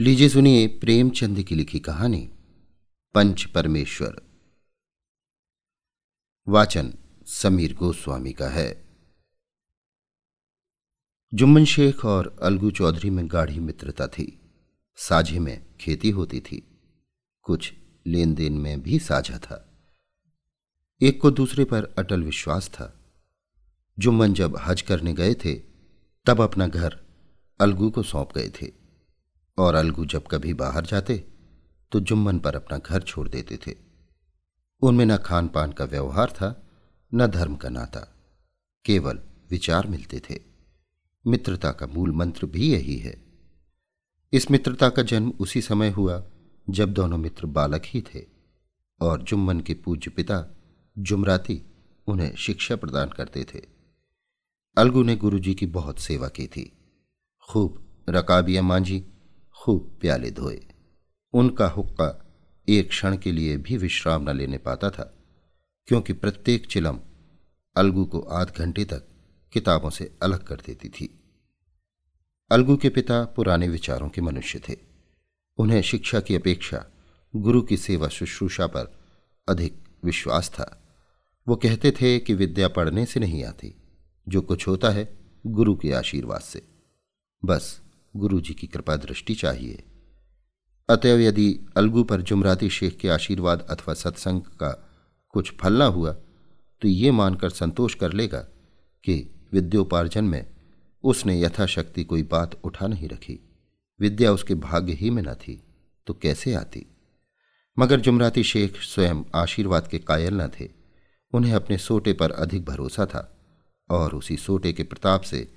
लीजिए सुनिए प्रेमचंद की लिखी कहानी, पंच परमेश्वर। वाचन समीर गोस्वामी का है। जुम्मन शेख और अलगू चौधरी में गाढ़ी मित्रता थी। साझे में खेती होती थी। कुछ लेन देन में भी साझा था। एक को दूसरे पर अटल विश्वास था। जुम्मन जब हज करने गए थे, तब अपना घर अलगू को सौंप गए थे। और अलगू जब कभी बाहर जाते तो जुम्मन पर अपना घर छोड़ देते थे। उनमें न खान पान का व्यवहार था, न धर्म का नाता। केवल विचार मिलते थे। मित्रता का मूल मंत्र भी यही है। इस मित्रता का जन्म उसी समय हुआ, जब दोनों मित्र बालक ही थे, और जुम्मन के पूज्य पिता जुमराती उन्हें शिक्षा प्रदान करते थे। अलगू ने गुरुजी की बहुत सेवा की थी। खूब रकाबिया मांझी खूब प्याले धोए। उनका हुक्का एक क्षण के लिए भी विश्राम न लेने पाता था, क्योंकि प्रत्येक चिलम अलगू को आध घंटे तक किताबों से अलग कर देती थी। अलगू के पिता पुराने विचारों के मनुष्य थे। उन्हें शिक्षा की अपेक्षा गुरु की सेवा शुश्रूषा पर अधिक विश्वास था। वो कहते थे कि विद्या पढ़ने से नहीं आती। जो कुछ होता है गुरु के आशीर्वाद से। बस गुरु जी की कृपा दृष्टि चाहिए। अतएव यदि अलगू पर जुमराती शेख के आशीर्वाद अथवा सत्संग का कुछ फल न हुआ तो ये मानकर संतोष कर लेगा कि विद्योपार्जन में उसने यथाशक्ति कोई बात उठा नहीं रखी। विद्या उसके भाग्य ही में न थी तो कैसे आती? मगर जुमराती शेख स्वयं आशीर्वाद के कायल न थे। उन्हें अपने सोटे पर अधिक भरोसा था और उसी सोटे के प्रताप से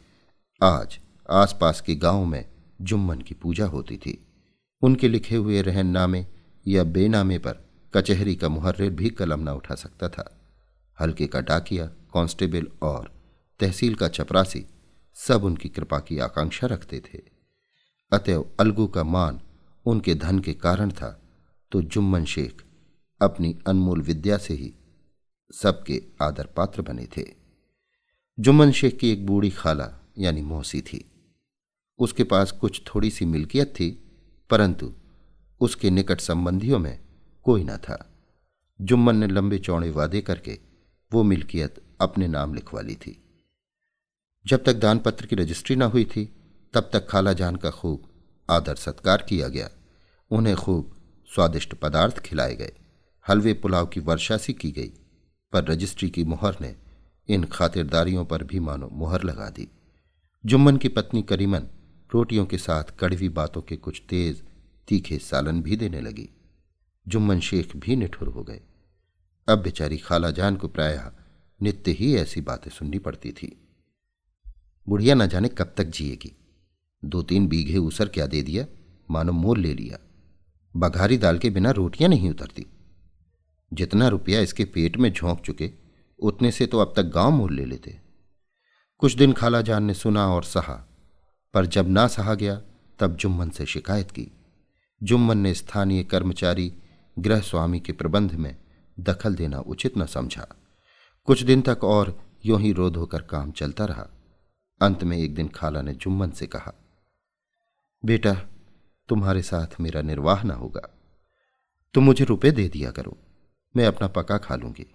आज आसपास के गाँव में जुम्मन की पूजा होती थी। उनके लिखे हुए रहननामे या बेनामे पर कचहरी का मुहर्र भी कलम न उठा सकता था। हल्के का डाकिया, कांस्टेबल और तहसील का चपरासी सब उनकी कृपा की आकांक्षा रखते थे। अतएव अलगू का मान उनके धन के कारण था तो जुम्मन शेख अपनी अनमोल विद्या से ही सबके आदर पात्र बने थे। जुम्मन शेख की एक बूढ़ी खाला, यानी मौसी थी। उसके पास कुछ थोड़ी सी मिल्कियत थी, परंतु उसके निकट संबंधियों में कोई न था। जुम्मन ने लंबे चौड़े वादे करके वो मिल्कियत अपने नाम लिखवा ली थी। जब तक दानपत्र की रजिस्ट्री न हुई थी, तब तक खाला जान का खूब आदर सत्कार किया गया। उन्हें खूब स्वादिष्ट पदार्थ खिलाए गए। हलवे पुलाव की वर्षा सी की गई, पर रजिस्ट्री की मुहर ने इन खातिरदारियों पर भी मानो मुहर लगा दी। जुम्मन की पत्नी करीमन रोटियों के साथ कड़वी बातों के कुछ तेज, तीखे सालन भी देने लगी जुम्मन शेख भी निठुर हो गए। अब बेचारी खाला जान को प्रायः नित्य ही ऐसी बातें सुननी पड़ती थी। बुढ़िया न जाने कब तक जिएगी। दो तीन बीघे ऊसर क्या दे दिया, मानो मोल ले लिया। बघारी दाल के बिना रोटियाँ नहीं उतरती। जितना रुपया इसके पेट में झोंक चुके, उतने से तो अब तक गाँव मोल ले लेते। कुछ दिन खाला जान ने सुना और सहा पर जब ना सहा गया, तब जुम्मन से शिकायत की। जुम्मन ने स्थानीय कर्मचारी गृह स्वामी के प्रबंध में दखल देना उचित न समझा। कुछ दिन तक और यूँ ही रोध होकर काम चलता रहा। अंत में एक दिन खाला ने जुम्मन से कहा, बेटा, तुम्हारे साथ मेरा निर्वाह न होगा। तुम मुझे रुपए दे दिया करो, मैं अपना पका खा लूँगी।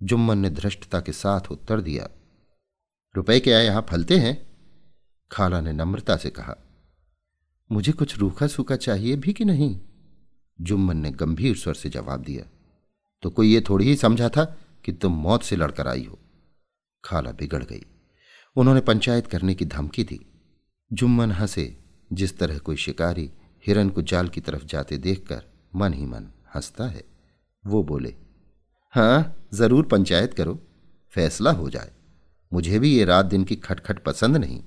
जुम्मन ने धृष्टता के साथ उत्तर दिया, रुपए क्या यहाँ फलते हैं? खाला ने नम्रता से कहा, मुझे कुछ रूखा सूखा चाहिए भी कि नहीं? जुम्मन ने गंभीर स्वर से जवाब दिया तो कोई ये थोड़ी ही समझा था कि तुम मौत से लड़कर आई हो। खाला बिगड़ गई। उन्होंने पंचायत करने की धमकी दी। जुम्मन हंसे, जिस तरह कोई शिकारी हिरन को जाल की तरफ़ जाते देखकर मन ही मन हंसता है, वो बोले हाँ ज़रूर पंचायत करो, फैसला हो जाए। मुझे भी ये रात दिन की खटखट पसंद नहीं।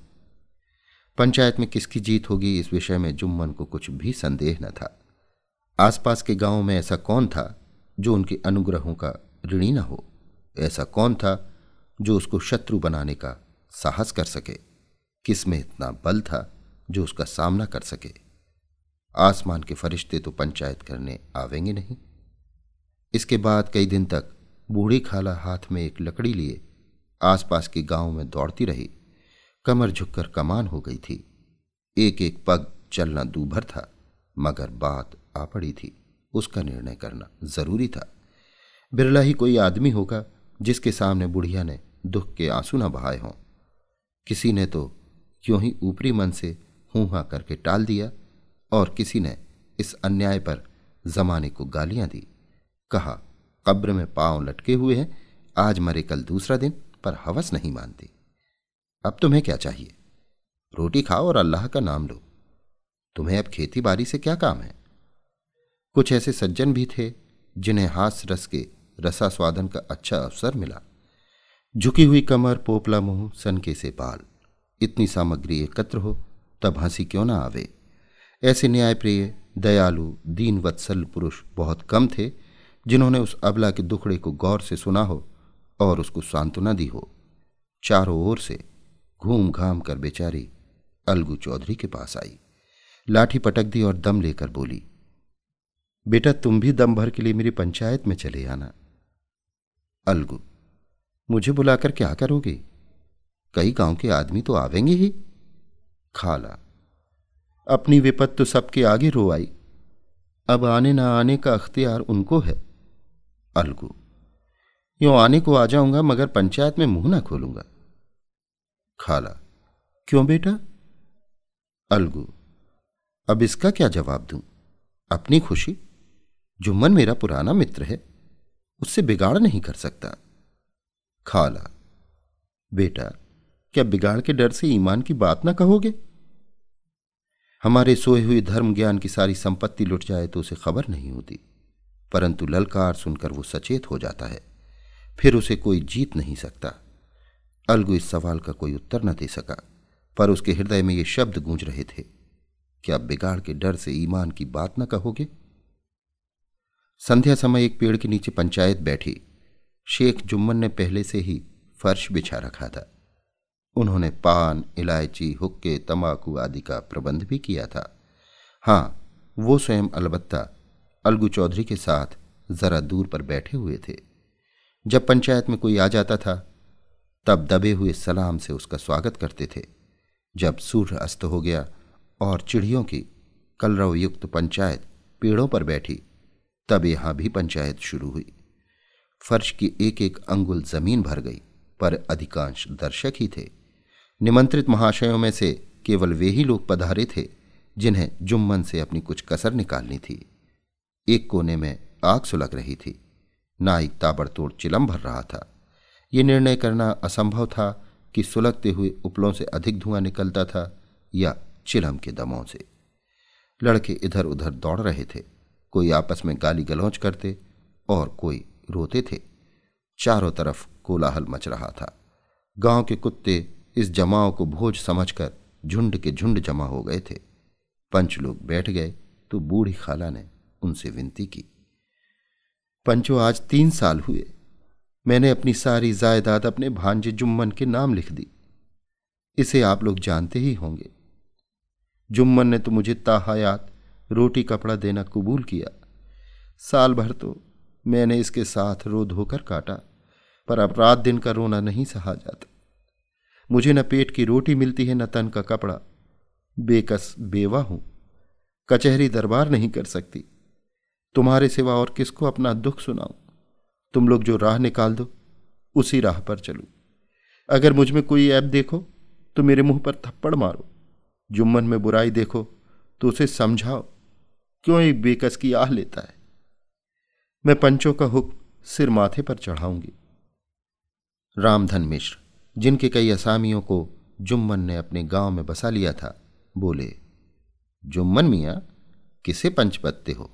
पंचायत में किसकी जीत होगी इस विषय में जुम्मन को कुछ भी संदेह न था। आसपास के गाँवों में ऐसा कौन था जो उनके अनुग्रहों का ऋणी न हो? ऐसा कौन था जो उसको शत्रु बनाने का साहस कर सके? किसमें इतना बल था जो उसका सामना कर सके? आसमान के फरिश्ते तो पंचायत करने आवेंगे नहीं। इसके बाद कई दिन तक बूढ़ी खाला हाथ में एक लकड़ी लिए आसपास के गाँव में दौड़ती रही। कमर झुककर कमान हो गई थी। एक एक पग चलना दूभर था, मगर बात आ पड़ी थी। उसका निर्णय करना ज़रूरी था। बिरला ही कोई आदमी होगा जिसके सामने बुढ़िया ने दुख के आँसू न बहाए हों। किसी ने तो क्यों ही ऊपरी मन से हूँ हा करके टाल दिया, और किसी ने इस अन्याय पर जमाने को गालियाँ दी। कहा, कब्र में पाँव लटके हुए हैं, आज मरे कल दूसरा दिन, पर हवस नहीं मानती। अब तुम्हें क्या चाहिए? रोटी खाओ और अल्लाह का नाम लो। तुम्हें अब खेती बाड़ी से क्या काम है? कुछ ऐसे सज्जन भी थे, जिन्हें हास रस के रसा स्वादन का अच्छा अवसर मिला। झुकी हुई कमर, पोपला मुँह, सनके से बाल। इतनी सामग्री एकत्र हो, तब हँसी क्यों ना आवे? ऐसे न्यायप्रिय, दयालु दीन वत्सल पुरुष बहुत कम थे, जिन्होंने उस अबला के दुखड़े को गौर से सुना हो और उसको सांत्वना दी हो। चारों ओर से घूम घाम कर बेचारी अलगू चौधरी के पास आई। लाठी पटक दी और दम लेकर बोली, बेटा, तुम भी दम भर के लिए मेरी पंचायत में चले आना। अलगू, मुझे बुलाकर क्या करोगे? कई गाँव के आदमी तो आवेंगे ही। खाला, अपनी विपत तो सबके आगे रो आई। अब आने ना आने का अख्तियार उनको है। अलगू, यो आने को आ जाऊँगा, मगर पंचायत में मुँह ना खोलूँगा। खाला। क्यों बेटा? अलगू, अब इसका क्या जवाब दूँ? अपनी खुशी जुम्मन मेरा पुराना मित्र है, उससे बिगाड़ नहीं कर सकता। खाला, बेटा, क्या बिगाड़ के डर से ईमान की बात ना कहोगे? हमारे सोए हुए धर्म ज्ञान की सारी संपत्ति लुट जाए तो उसे खबर नहीं होती, परंतु ललकार सुनकर वो सचेत हो जाता है, फिर उसे कोई जीत नहीं सकता। अलगू इस सवाल का कोई उत्तर न दे सका, पर उसके हृदय में ये शब्द गूंज रहे थे, क्या बिगाड़ के डर से ईमान की बात न कहोगे? संध्या समय एक पेड़ के नीचे पंचायत बैठी। शेख जुम्मन ने पहले से ही फर्श बिछा रखा था। उन्होंने पान, इलायची, हुक्के, तंबाकू आदि का प्रबंध भी किया था। हाँ, वो स्वयं अलबत्ता अलगू चौधरी के साथ जरा दूर पर बैठे हुए थे। जब पंचायत में कोई आ जाता था तब दबे हुए सलाम से उसका स्वागत करते थे। जब सूर्य अस्त हो गया और चिड़ियों की कलरव युक्त पंचायत पेड़ों पर बैठी, तब यहाँ भी पंचायत शुरू हुई। फर्श की एक एक अंगुल ज़मीन भर गई, पर अधिकांश दर्शक ही थे। निमंत्रित महाशयों में से केवल वे ही लोग पधारे थे, जिन्हें जुम्मन से अपनी कुछ कसर निकालनी थी। एक कोने में आग सुलग रही थी। नाइक ताबड़तोड़ चिलम भर रहा था। ये निर्णय करना असंभव था कि सुलगते हुए उपलों से अधिक धुआँ निकलता था या चिलम के दमों से। लड़के इधर उधर दौड़ रहे थे। कोई आपस में गाली गलौज करते और कोई रोते थे। चारों तरफ़ कोलाहल मच रहा था। गाँव के कुत्ते इस जमाव को भोज समझकर झुंड के झुंड जमा हो गए थे। पंच लोग बैठ गए तो बूढ़ी खाला ने उनसे विनती की। पंचो, आज तीन साल हुए। मैंने अपनी सारी जायदाद अपने भांजे जुम्मन के नाम लिख दी। इसे आप लोग जानते ही होंगे। जुम्मन ने तो मुझे ताहयात, रोटी कपड़ा देना कबूल किया। साल भर तो मैंने इसके साथ रो धोकर काटा, पर अब रात दिन का रोना नहीं सहा जाता। मुझे न पेट की रोटी मिलती है, न तन का कपड़ा। बेकस बेवा हूँ, कचहरी दरबार नहीं कर सकती। तुम्हारे सिवा और किसको अपना दुख सुनाऊं? तुम लोग जो राह निकाल दो, उसी राह पर चलू। अगर मुझमें कोई ऐप देखो तो मेरे मुँह पर थप्पड़ मारो। जुम्मन में बुराई देखो तो उसे समझाओ, क्यों एक बेकस की आह लेता है? मैं पंचों का हुक्म सिर माथे पर चढ़ाऊँगी। रामधन मिश्र, जिनके कई असामियों को जुम्मन ने अपने गाँव में बसा लिया था, बोले, जुम्मन मिया, किसे पंच बदते हो?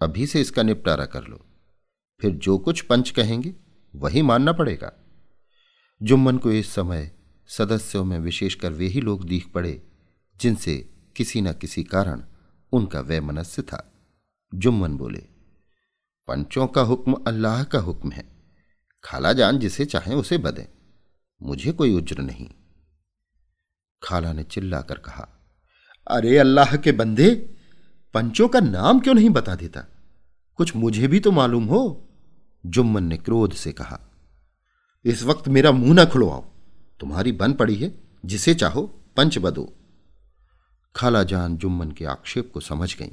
अभी से इसका निपटारा कर लो। फिर जो कुछ पंच कहेंगे, वही मानना पड़ेगा। जुम्मन को इस समय सदस्यों में विशेषकर वे ही लोग दीख पड़े, जिनसे किसी न किसी कारण उनका वैमनस्य था। जुम्मन बोले, पंचों का हुक्म अल्लाह का हुक्म है। खाला जान जिसे चाहे उसे बदे। मुझे कोई उज्र नहीं। खाला ने चिल्लाकर कहा, अरे अल्लाह के बंदे, पंचों का नाम क्यों नहीं बता देता? कुछ मुझे भी तो मालूम हो। जुम्मन ने क्रोध से कहा, इस वक्त मेरा मुँह ना खुलवाओ। तुम्हारी बन पड़ी है, जिसे चाहो पंच बदो। खाला जान जुम्मन के आक्षेप को समझ गई।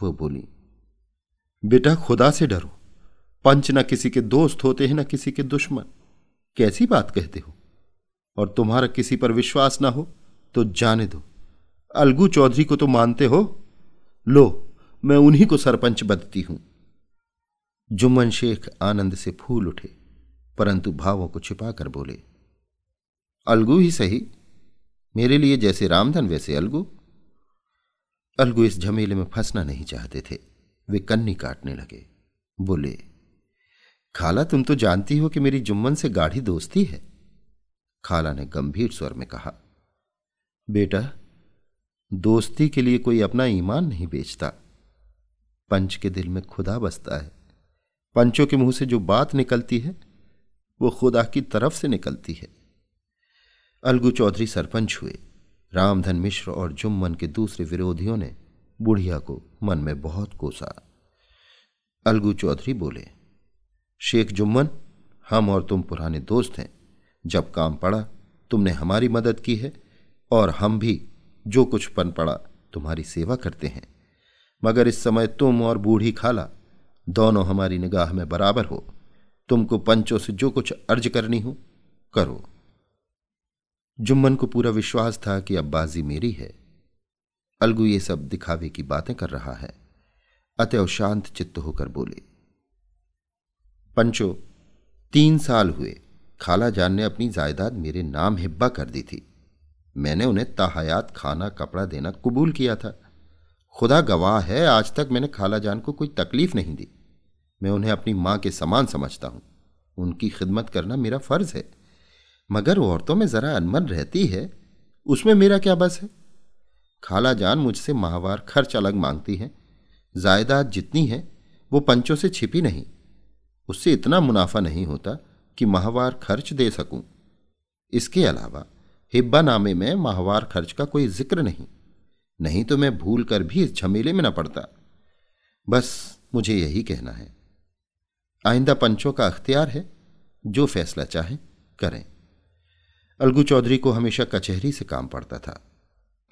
वो बोली, बेटा, खुदा से डरो। पंच न किसी के दोस्त होते हैं, न किसी के दुश्मन। कैसी बात कहते हो? और तुम्हारा किसी पर विश्वास ना हो तो जाने दो। अलगू चौधरी को तो मानते हो? लो, मैं उन्हीं को सरपंच बदती हूँ। जुम्मन शेख आनंद से फूल उठे, परंतु भावों को छिपाकर बोले, अलगू ही सही, मेरे लिए जैसे रामधन वैसे अलगू। अलगू इस झमेले में फंसना नहीं चाहते थे, वे कन्नी काटने लगे, बोले, खाला तुम तो जानती हो कि मेरी जुम्मन से गाढ़ी दोस्ती है। खाला ने गंभीर स्वर में कहा, बेटा, दोस्ती के लिए कोई अपना ईमान नहीं बेचता, पंच के दिल में खुदा बसता है। पंचों के मुँह से जो बात निकलती है, वो खुदा की तरफ़ से निकलती है। अलगू चौधरी सरपंच हुए। रामधन मिश्र और जुम्मन के दूसरे विरोधियों ने बुढ़िया को मन में बहुत कोसा। अलगू चौधरी बोले, शेख जुम्मन, हम और तुम पुराने दोस्त हैं। जब काम पड़ा, तुमने हमारी मदद की है और हम भी जो कुछ पन पड़ा, तुम्हारी सेवा करते हैं। मगर इस समय तुम और बूढ़ी खाला दोनों हमारी निगाह में बराबर हो। तुमको पंचों से जो कुछ अर्ज़ करनी हो, करो। जुम्मन को पूरा विश्वास था कि अब बाजी मेरी है। अलगू ये सब दिखावे की बातें कर रहा है। अतएव शांत चित्त होकर बोले, पंचो, तीन साल हुए। खाला जान ने अपनी जायदाद मेरे नाम हिब्बा कर दी थी। मैंने उन्हें ताहयात, खाना, कपड़ा देना कबूल किया था। खुदा गवाह है, आज तक मैंने खाला जान को कोई तकलीफ़ नहीं दी। मैं उन्हें अपनी माँ के समान समझता हूँ। उनकी खिदमत करना मेरा फ़र्ज़ है। मगर औरतों में जरा अनमन रहती है। उसमें मेरा क्या बस है? खाला जान मुझसे माहवार खर्च अलग मांगती है। जायदाद जितनी है, वो पंचों से छिपी नहीं। उससे इतना मुनाफा नहीं होता कि माहवार खर्च दे सकूँ। इसके अलावा, हिब्बा नामे में माहवार खर्च का कोई ज़िक्र नहीं। नहीं तो मैं भूल कर भी इस झमेले में न पड़ता। बस मुझे यही कहना है। आइंदा पंचों का अख्तियार है, जो फैसला चाहे, करें। अलगू चौधरी को हमेशा कचहरी से काम पड़ता था।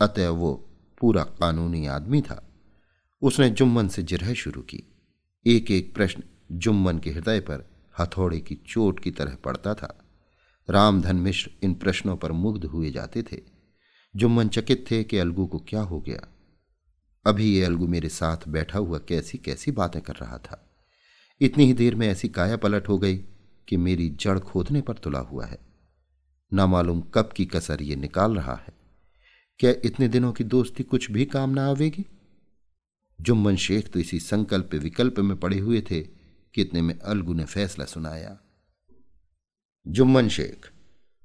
अतः वो पूरा कानूनी आदमी था। उसने जुम्मन से जिरह शुरू की। एक एक प्रश्न जुम्मन के हृदय पर हथौड़े की चोट की तरह पड़ता था। रामधन मिश्र इन प्रश्नों पर मुग्ध हुए जाते थे। जुम्मन चकित थे कि अलगू को क्या हो गया। अभी ये अलगू मेरे साथ बैठा हुआ कैसी कैसी बातें कर रहा था। इतनी ही देर में ऐसी काया पलट हो गई कि मेरी जड़ खोदने पर तुला हुआ है। ना मालूम कब की कसर ये निकाल रहा है। क्या इतने दिनों की दोस्ती कुछ भी काम ना आवेगी? जुम्मन शेख तो इसी संकल्प विकल्प में पड़े हुए थे कि इतने में अलगू ने फैसला सुनाया। जुम्मन शेख,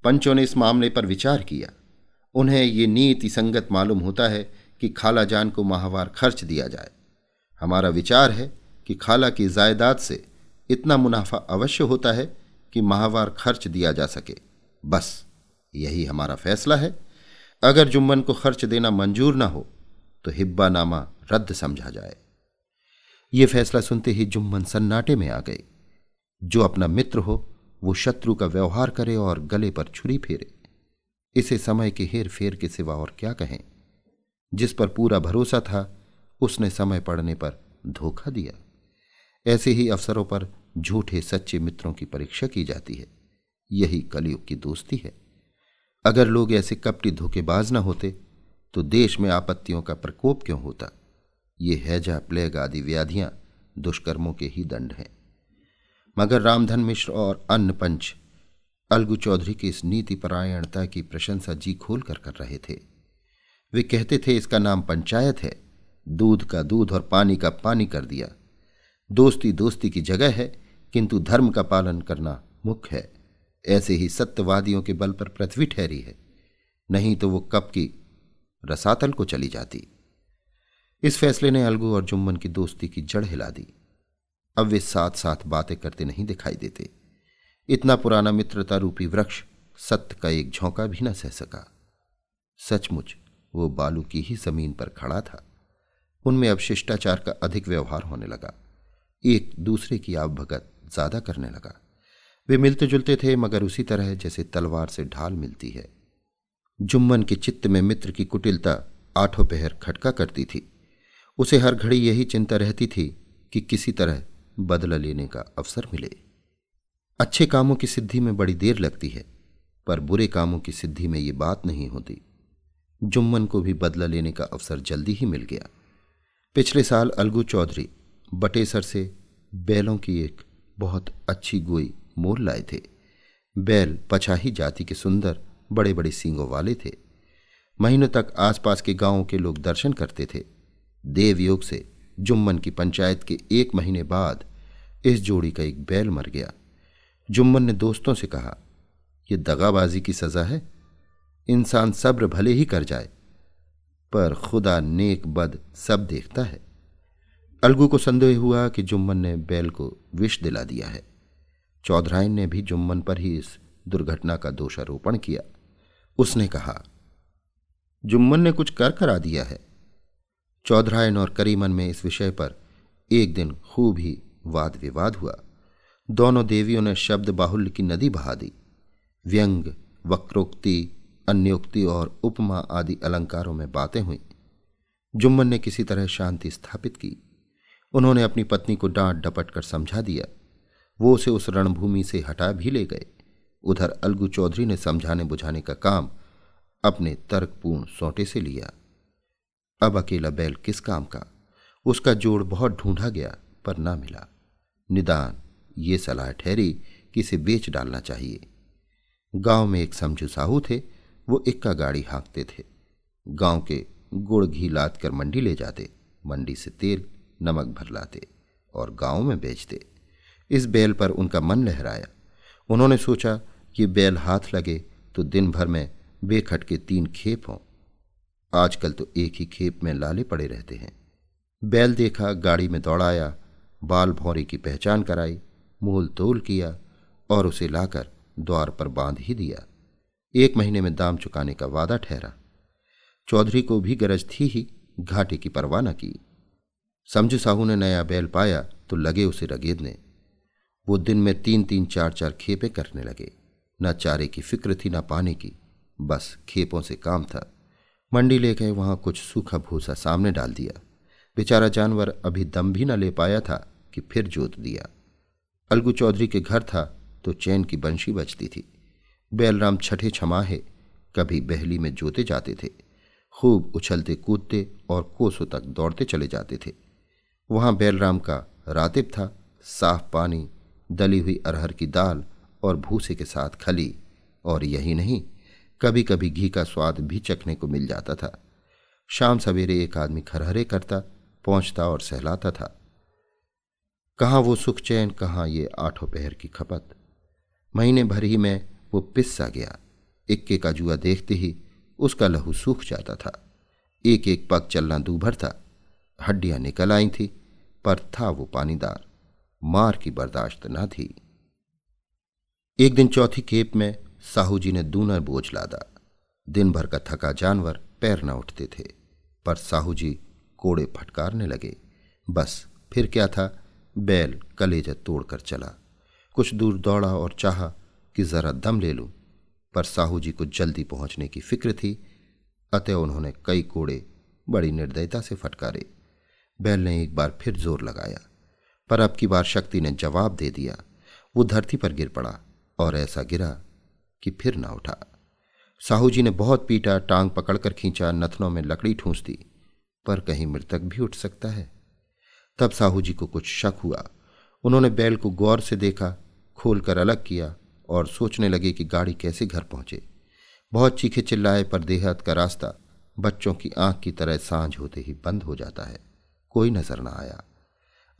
पंचों ने इस मामले पर विचार किया। उन्हें ये नीति संगत मालूम होता है कि खाला जान को माहवार खर्च दिया जाए। हमारा विचार है कि खाला की जायदाद से इतना मुनाफा अवश्य होता है कि माहवार खर्च दिया जा सके। बस, यही हमारा फैसला है। अगर जुम्मन को खर्च देना मंजूर ना हो तो हिब्बा नामा रद्द समझा जाए। ये फैसला सुनते ही जुम्मन सन्नाटे में आ गए। जो अपना मित्र हो, वो शत्रु का व्यवहार करे और गले पर छुरी फेरे। इसे समय के हेर फेर के सिवा और क्या कहें? जिस पर पूरा भरोसा था, उसने समय पड़ने पर धोखा दिया। ऐसे ही अवसरों पर झूठे सच्चे मित्रों की परीक्षा की जाती है। यही कलयुग की दोस्ती है। अगर लोग ऐसे कपटी धोखेबाज न होते तो देश में आपत्तियों का प्रकोप क्यों होता? ये हैजा, प्लेग आदि व्याधियाँ दुष्कर्मों के ही दंड हैं। मगर रामधन मिश्र और अन्य पंच अलगू चौधरी की इस नीति परायणता की प्रशंसा जी खोल कर कर रहे थे। वे कहते थे, इसका नाम पंचायत है। दूध का दूध और पानी का पानी कर दिया। दोस्ती दोस्ती की जगह है, किंतु धर्म का पालन करना मुख्य है। ऐसे ही सत्यवादियों के बल पर पृथ्वी ठहरी है। नहीं तो वो कब की रसातल को चली जाती। इस फैसले ने अलगू और जुम्मन की दोस्ती की जड़ हिला दी। अब वे साथ साथ बातें करते नहीं दिखाई देते। इतना पुराना मित्रता रूपी वृक्ष सत्य का एक झोंका भी न सह सका। सचमुच वो बालू की ही ज़मीन पर खड़ा था। उनमें अब शिष्टाचार का अधिक व्यवहार होने लगा। एक दूसरे की आवभगत ज़्यादा करने लगा। वे मिलते जुलते थे, मगर उसी तरह जैसे तलवार से ढाल मिलती है। जुम्मन के चित्त में मित्र की कुटिलता आठों पहर खटका करती थी। उसे हर घड़ी यही चिंता रहती थी कि किसी तरह बदला लेने का अवसर मिले। अच्छे कामों की सिद्धि में बड़ी देर लगती है, पर बुरे कामों की सिद्धि में ये बात नहीं होती। जुम्मन को भी बदला लेने का अवसर जल्दी ही मिल गया। पिछले साल अलगू चौधरी बटेसर से बैलों की एक बहुत अच्छी गोई मोल लाए थे। बैल पछाही जाति के सुंदर बड़े बड़े सींगों वाले थे। महीनों तक आसपास के गाँवों के लोग दर्शन करते थे। देवयोग से जुम्मन की पंचायत के एक महीने बाद इस जोड़ी का एक बैल मर गया। जुम्मन ने दोस्तों से कहा यह दगाबाजी की सजा है। इंसान सब्र भले ही कर जाए, पर खुदा नेक बद सब देखता है। अलगू को संदेह हुआ कि जुम्मन ने बैल को विष दिला दिया है। चौधरायन ने भी जुम्मन पर ही इस दुर्घटना का दोषारोपण किया। उसने कहा, जुम्मन ने कुछ कर करा दिया है। चौधरायन और करीमन में इस विषय पर एक दिन खूब ही वाद विवाद हुआ। दोनों देवियों ने शब्द बाहुल्य की नदी बहा दी। व्यंग, वक्रोक्ति, अन्योक्ति और उपमा आदि अलंकारों में बातें हुई। जुम्मन ने किसी तरह शांति स्थापित की। उन्होंने अपनी पत्नी को डांट डपट कर समझा दिया। वो उसे उस रणभूमि से हटा भी ले गए। उधर अलगू चौधरी ने समझाने बुझाने का काम अपने तर्कपूर्ण सौटे से लिया। अब अकेला बैल किस काम का? उसका जोड़ बहुत ढूंढा गया, पर ना मिला। निदान, ये सलाह ठहरी कि इसे बेच डालना चाहिए। गाँव में एक समझू साहू थे, वो इक्का गाड़ी हाँकते थे। गाँव के गुड़ घी लाद कर मंडी ले जाते। मंडी से तेल नमक भर लाते और गाँव में बेचते। इस बैल पर उनका मन लहराया। उन्होंने सोचा कि बैल हाथ लगे तो दिन भर में बेखट के तीन खेप हों। आजकल तो एक ही खेप में लाले पड़े रहते हैं। बैल देखा, गाड़ी में दौड़ाया बाल भौरी की पहचान कराई, मोल तोल किया और उसे लाकर द्वार पर बाँध ही दिया। एक महीने में दाम चुकाने का वादा ठहरा। चौधरी को भी गरज थी ही, घाटे की परवाह न की। समझ साहू ने नया बैल पाया तो लगे उसे रगेदने। वो दिन में तीन तीन चार चार खेपे करने लगे। न चारे की फ़िक्र थी, न पानी की। बस खेपों से काम था। मंडी ले गए, वहाँ कुछ सूखा भूसा सामने डाल दिया। बेचारा जानवर अभी दम भी न ले पाया था कि फिर जोत दिया। अलगू चौधरी के घर था तो चैन की बंशी बजती थी। बैलराम छठे छमाहे, कभी बहली में जोते जाते थे। खूब उछलते कूदते और कोसों तक दौड़ते चले जाते थे। वहाँ बैलराम का रातिब था, साफ़ पानी दली हुई अरहर की दाल और भूसे के साथ खली। और यही नहीं कभी कभी घी का स्वाद भी चखने को मिल जाता था। शाम सवेरे एक आदमी खरहरे करता, पहुँचता और सहलाता था। कहाँ वो सुख चैन, कहाँ ये आठों पहर की खपत। महीने भर ही में वो पिस सा गया। इक्के का जुआ देखते ही उसका लहू सूख जाता था। एक एक पग चलना दूभर था। हड्डियाँ निकल आई थी। पर था वो पानीदार। मार की बर्दाश्त न थी। एक दिन चौथी खेप में साहू जी ने दूना बोझ लादा। दिन भर का थका जानवर पैर न उठते थे, पर साहू जी कोड़े फटकारने लगे। बस फिर क्या था? बैल कलेजा तोड़कर चला। कुछ दूर दौड़ा और चाहा कि जरा दम ले लूँ, पर साहू जी को जल्दी पहुँचने की फ़िक्र थी, अतः उन्होंने कई कोड़े बड़ी निर्दयता से फटकारे। बैल ने एक बार फिर ज़ोर लगाया, पर अब की बार शक्ति ने जवाब दे दिया। वो धरती पर गिर पड़ा और ऐसा गिरा कि फिर ना उठा। साहू जी ने बहुत पीटा, टांग पकड़कर खींचा, नथनों में लकड़ी ठूंस दी, पर कहीं मृतक भी उठ सकता है। तब साहू जी को कुछ शक हुआ। उन्होंने बैल को गौर से देखा, खोलकर अलग किया और सोचने लगे कि गाड़ी कैसे घर पहुँचे। बहुत चीखे चिल्लाए, पर देहात का रास्ता बच्चों की आँख की तरह साँझ होते ही बंद हो जाता है। कोई नज़र न आया।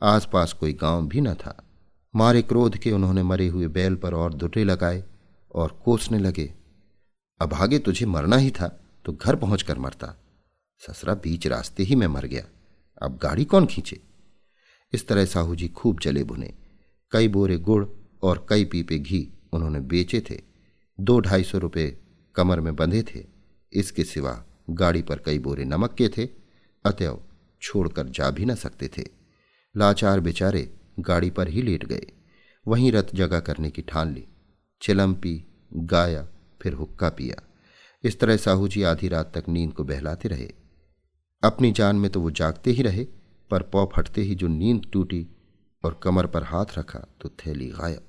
आसपास कोई गाँव भी न था। मारे क्रोध के उन्होंने मरे हुए बैल पर और दुटे लगाए और कोसने लगे, अब आगे तुझे मरना ही था तो घर पहुंचकर मरता। ससरा बीच रास्ते ही में मर गया, अब गाड़ी कौन खींचे? इस तरह साहू जी खूब जले भुने कई बोरे गुड़ और कई पीपे घी उन्होंने बेचे थे। दो ढाई सौ रुपये कमर में बंधे थे। इसके सिवा गाड़ी पर कई बोरे नमक के थे। अतएव छोड़कर जा भी न सकते थे। लाचार बेचारे गाड़ी पर ही लेट गए। वहीं रत जगह करने की ठान ली। चिलम पी, गाया, फिर हुक्का पिया। इस तरह साहू जी आधी रात तक नींद को बहलाते रहे। अपनी जान में तो वो जागते ही रहे, पर पौ फटते ही जो नींद टूटी और कमर पर हाथ रखा तो थैली गायब।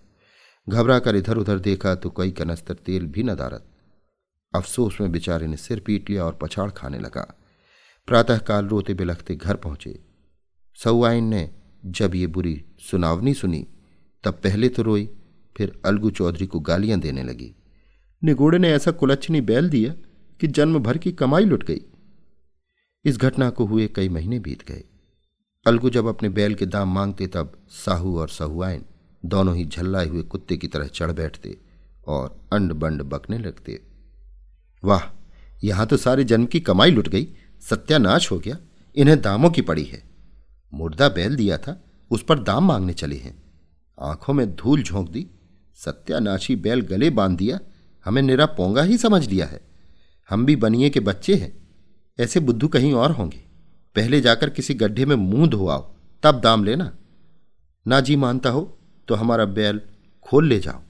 घबरा कर इधर उधर देखा तो कई कनस्तर तेल भी नदारत अफसोस में बेचारे ने सिर पीट लिया और पछाड़ खाने लगा। प्रातःकाल रोते बिलखते घर पहुँचे। सऊआइन ने जब ये बुरी सुनावनी सुनी, तब पहले तो रोई, फिर अलगू चौधरी को गालियाँ देने लगी। निगोड़े ने ऐसा कुलच्छनी बैल दिया कि जन्म भर की कमाई लुट गई। इस घटना को हुए कई महीने बीत गए। अलगू जब अपने बैल के दाम मांगते, तब साहू और सहुआइन दोनों ही झल्लाए हुए कुत्ते की तरह चढ़ बैठते और अंड बंड बकने लगते। वाह, यहाँ तो सारे जन्म की कमाई लुट गई। सत्यानाश हो गया। इन्हें दामों की पड़ी है। मुर्दा बैल दिया था, उस पर दाम मांगने चले हैं। आँखों में धूल झोंक दी, सत्यानाशी बैल गले बाँध दिया, हमें निरा पोंगा ही समझ लिया है। हम भी बनिए के बच्चे हैं, ऐसे बुद्धू कहीं और होंगे। पहले जाकर किसी गड्ढे में मुँह धोआओ, तब दाम लेना। ना जी मानता हो तो हमारा बैल खोल ले जाओ।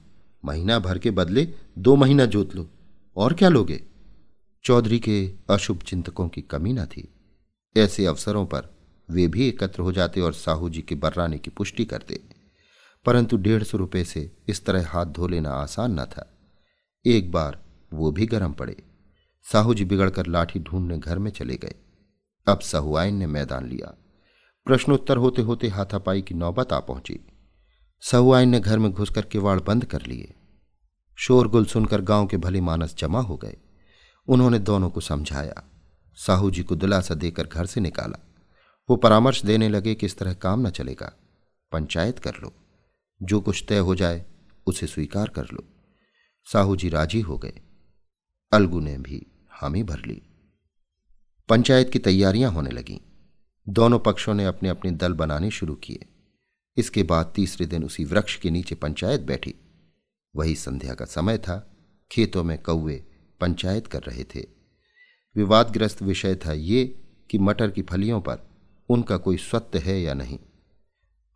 महीना भर के बदले दो महीना जोत लो। और क्या लोगे? चौधरी के अशुभ चिंतकों की कमी न थी। ऐसे अवसरों पर वे भी एकत्र हो जाते और साहू जी के बर्राने की पुष्टि करते। परंतु डेढ़ सौ रुपये से इस तरह हाथ धो लेना आसान न था। एक बार वो भी गर्म पड़े। साहू जी बिगड़कर लाठी ढूँढने घर में चले गए। अब सहुआइन ने मैदान लिया। प्रश्नोत्तर होते होते हाथापाई की नौबत आ पहुँची। सहुआइन ने घर में घुसकर किवाड़ बंद कर लिए। शोरगुल सुनकर गाँव के भले मानस जमा हो गए। उन्होंने दोनों को समझाया। साहू जी को दिलासा देकर घर से निकाला। वो परामर्श देने लगे कि इस तरह काम न चलेगा। पंचायत कर लो। जो कुछ तय हो जाए, उसे स्वीकार कर लो। साहू जी राज़ी हो गए। अलगू ने भी हामी भर ली। पंचायत की तैयारियाँ होने लगीं। दोनों पक्षों ने अपने अपने दल बनाने शुरू किए। इसके बाद तीसरे दिन उसी वृक्ष के नीचे पंचायत बैठी। वही संध्या का समय था। खेतों में कौवे पंचायत कर रहे थे। विवादग्रस्त विषय था ये कि मटर की फलियों पर उनका कोई स्वत्व है या नहीं।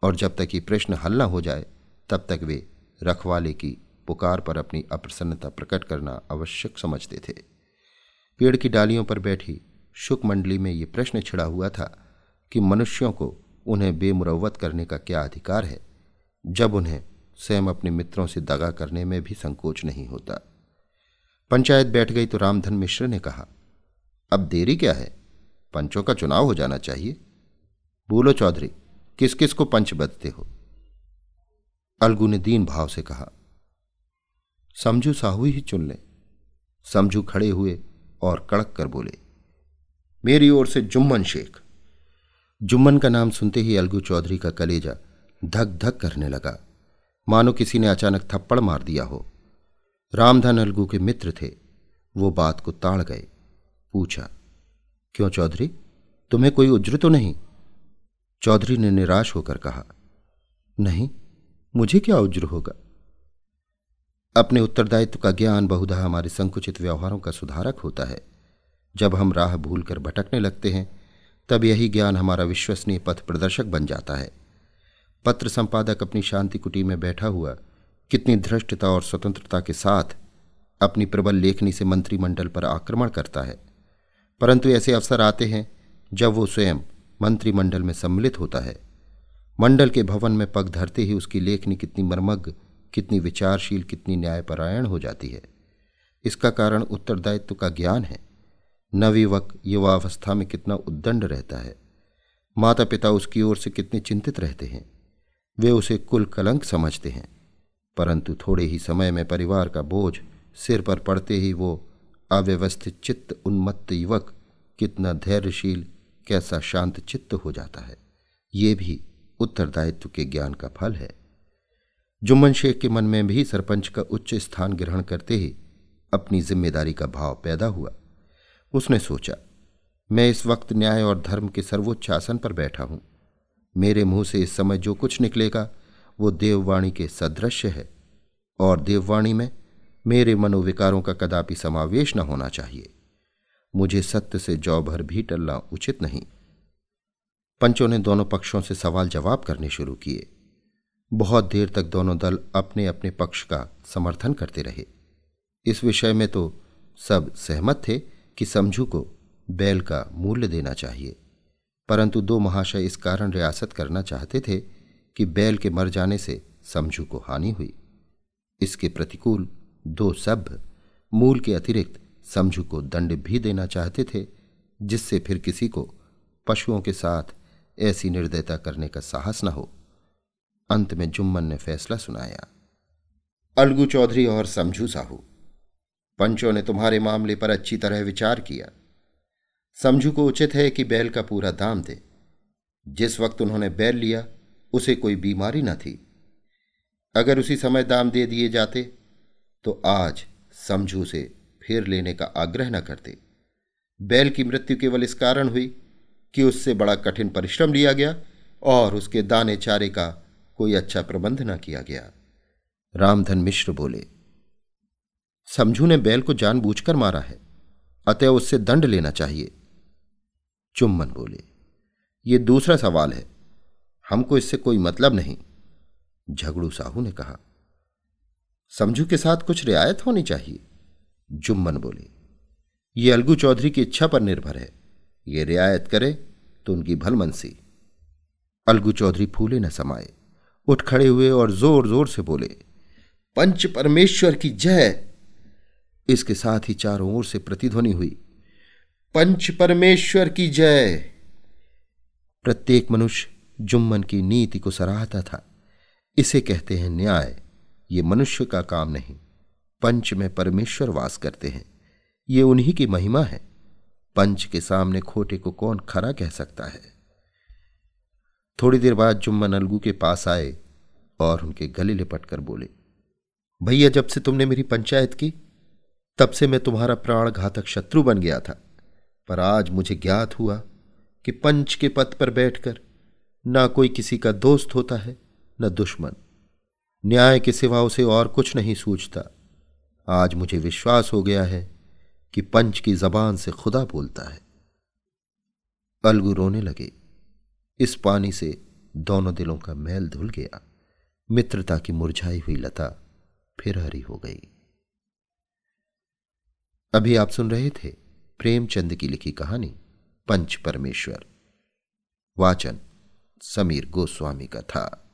और जब तक ये प्रश्न हल न हो जाए, तब तक वे रखवाले की पुकार पर अपनी अप्रसन्नता प्रकट करना आवश्यक समझते थे। पेड़ की डालियों पर बैठी शुक मंडली में ये प्रश्न छिड़ा हुआ था कि मनुष्यों को उन्हें बेमुरवत करने का क्या अधिकार है, जब उन्हें स्वयं अपने मित्रों से दगा करने में भी संकोच नहीं होता। पंचायत बैठ गई तो रामधन मिश्र ने कहा, अब देरी क्या है? पंचों का चुनाव हो जाना चाहिए। बोलो चौधरी किस किस को पंच बदते हो? अलगू ने दीन भाव से कहा, समझू साहू ही चुन ले। समझू खड़े हुए और कड़क कर बोले, मेरी ओर से जुम्मन शेख। जुम्मन का नाम सुनते ही अलगू चौधरी का कलेजा धक धक करने लगा। मानो किसी ने अचानक थप्पड़ मार दिया हो। रामधन अलगू के मित्र थे। वो बात को ताड़ गए। पूछा, क्यों चौधरी? तुम्हें कोई उज्र तो नहीं? चौधरी ने निराश होकर कहा, नहीं, मुझे क्या उज्र होगा? अपने उत्तरदायित्व का ज्ञान बहुधा हमारे संकुचित व्यवहारों का सुधारक होता है। जब हम राह भूलकर भटकने लगते हैं, तब यही ज्ञान हमारा विश्वसनीय पथ प्रदर्शक बन जाता है। पत्र संपादक अपनी शांति कुटी में बैठा हुआ कितनी धृष्टता और स्वतंत्रता के साथ अपनी प्रबल लेखनी से मंत्रिमंडल पर आक्रमण करता है। परंतु ऐसे अवसर आते हैं जब वो स्वयं मंत्रिमंडल में सम्मिलित होता है। मंडल के भवन में पग धरते ही उसकी लेखनी कितनी मर्मज्ञ, कितनी विचारशील, कितनी न्यायपरायण हो जाती है। इसका कारण उत्तरदायित्व का ज्ञान है। नवयुवक युवावस्था में कितना उद्दंड रहता है। माता पिता उसकी ओर से कितने चिंतित रहते हैं। वे उसे कुल कलंक समझते हैं। परंतु थोड़े ही समय में परिवार का बोझ सिर पर पड़ते ही वो अव्यवस्थित चित्त उन्मत्त युवक कितना धैर्यशील, कैसा शांत चित्त हो जाता है। ये भी उत्तरदायित्व के ज्ञान का फल है। जुम्मन शेख के मन में भी सरपंच का उच्च स्थान ग्रहण करते ही अपनी ज़िम्मेदारी का भाव पैदा हुआ। उसने सोचा, मैं इस वक्त न्याय और धर्म के सर्वोच्च आसन पर बैठा हूँ। मेरे मुँह से इस समय जो कुछ निकलेगा वो देववाणी के सदृश्य है। और देववाणी में मेरे मनोविकारों का कदापि समावेश न होना चाहिए। मुझे सत्य से जौ भर भी टलना उचित नहीं। पंचों ने दोनों पक्षों से सवाल जवाब करने शुरू किए। बहुत देर तक दोनों दल अपने अपने पक्ष का समर्थन करते रहे। इस विषय में तो सब सहमत थे कि समझू को बैल का मूल्य देना चाहिए। परंतु दो महाशय इस कारण रियासत करना चाहते थे कि बैल के मर जाने से समझू को हानि हुई। इसके प्रतिकूल दो सभ्य मूल के अतिरिक्त समझू को दंड भी देना चाहते थे, जिससे फिर किसी को पशुओं के साथ ऐसी निर्दयता करने का साहस न हो। अंत में जुम्मन ने फैसला सुनाया। अलगू चौधरी और समझू साहू, पंचों ने तुम्हारे मामले पर अच्छी तरह विचार किया। समझू को उचित है कि बैल का पूरा दाम दे। जिस वक्त उन्होंने बैल लिया उसे कोई बीमारी न थी। अगर उसी समय दाम दे दिए जाते तो आज समझू से फिर लेने का आग्रह न करते। बैल की मृत्यु केवल इस कारण हुई कि उससे बड़ा कठिन परिश्रम लिया गया और उसके दाने चारे का कोई अच्छा प्रबंध न किया गया। रामधन मिश्र बोले, समझू ने बैल को जानबूझकर मारा है, अतः उससे दंड लेना चाहिए। चुम्बन बोले, ये दूसरा सवाल है। हमको इससे कोई मतलब नहीं। झगड़ू साहू ने कहा, समझू के साथ कुछ रियायत होनी चाहिए? जुम्मन बोले, ये अलगू चौधरी की इच्छा पर निर्भर है। ये रियायत करे तो उनकी भलमनसी। अलगू चौधरी फूले न समाये, उठ खड़े हुए और ज़ोर ज़ोर से बोले, पंच परमेश्वर की जय। इसके साथ ही चारों ओर से प्रतिध्वनि हुई, पंच परमेश्वर की जय। प्रत्येक मनुष्य जुम्मन की नीति को सराहता था। इसे कहते हैं न्याय। ये मनुष्य का काम नहीं, पंच में परमेश्वर वास करते हैं। ये उन्हीं की महिमा है। पंच के सामने खोटे को कौन खरा कह सकता है? थोड़ी देर बाद जुम्मन अलगू के पास आए और उनके गले लिपट कर बोले, भैया, जब से तुमने मेरी पंचायत की, तब से मैं तुम्हारा प्राण घातक शत्रु बन गया था। पर आज मुझे ज्ञात हुआ कि पंच के पद पर बैठकर ना कोई किसी का दोस्त होता है, न दुश्मन। न्याय के सिवा उसे और कुछ नहीं सूझता। आज मुझे विश्वास हो गया है कि पंच की जबान से खुदा बोलता है। अलगू रोने लगे। इस पानी से दोनों दिलों का मैल धुल गया। मित्रता की मुरझाई हुई लता फिर हरी हो गई। अभी आप सुन रहे थे प्रेमचंद की लिखी कहानी, पंच परमेश्वर। वाचन। समीर गोस्वामी का था।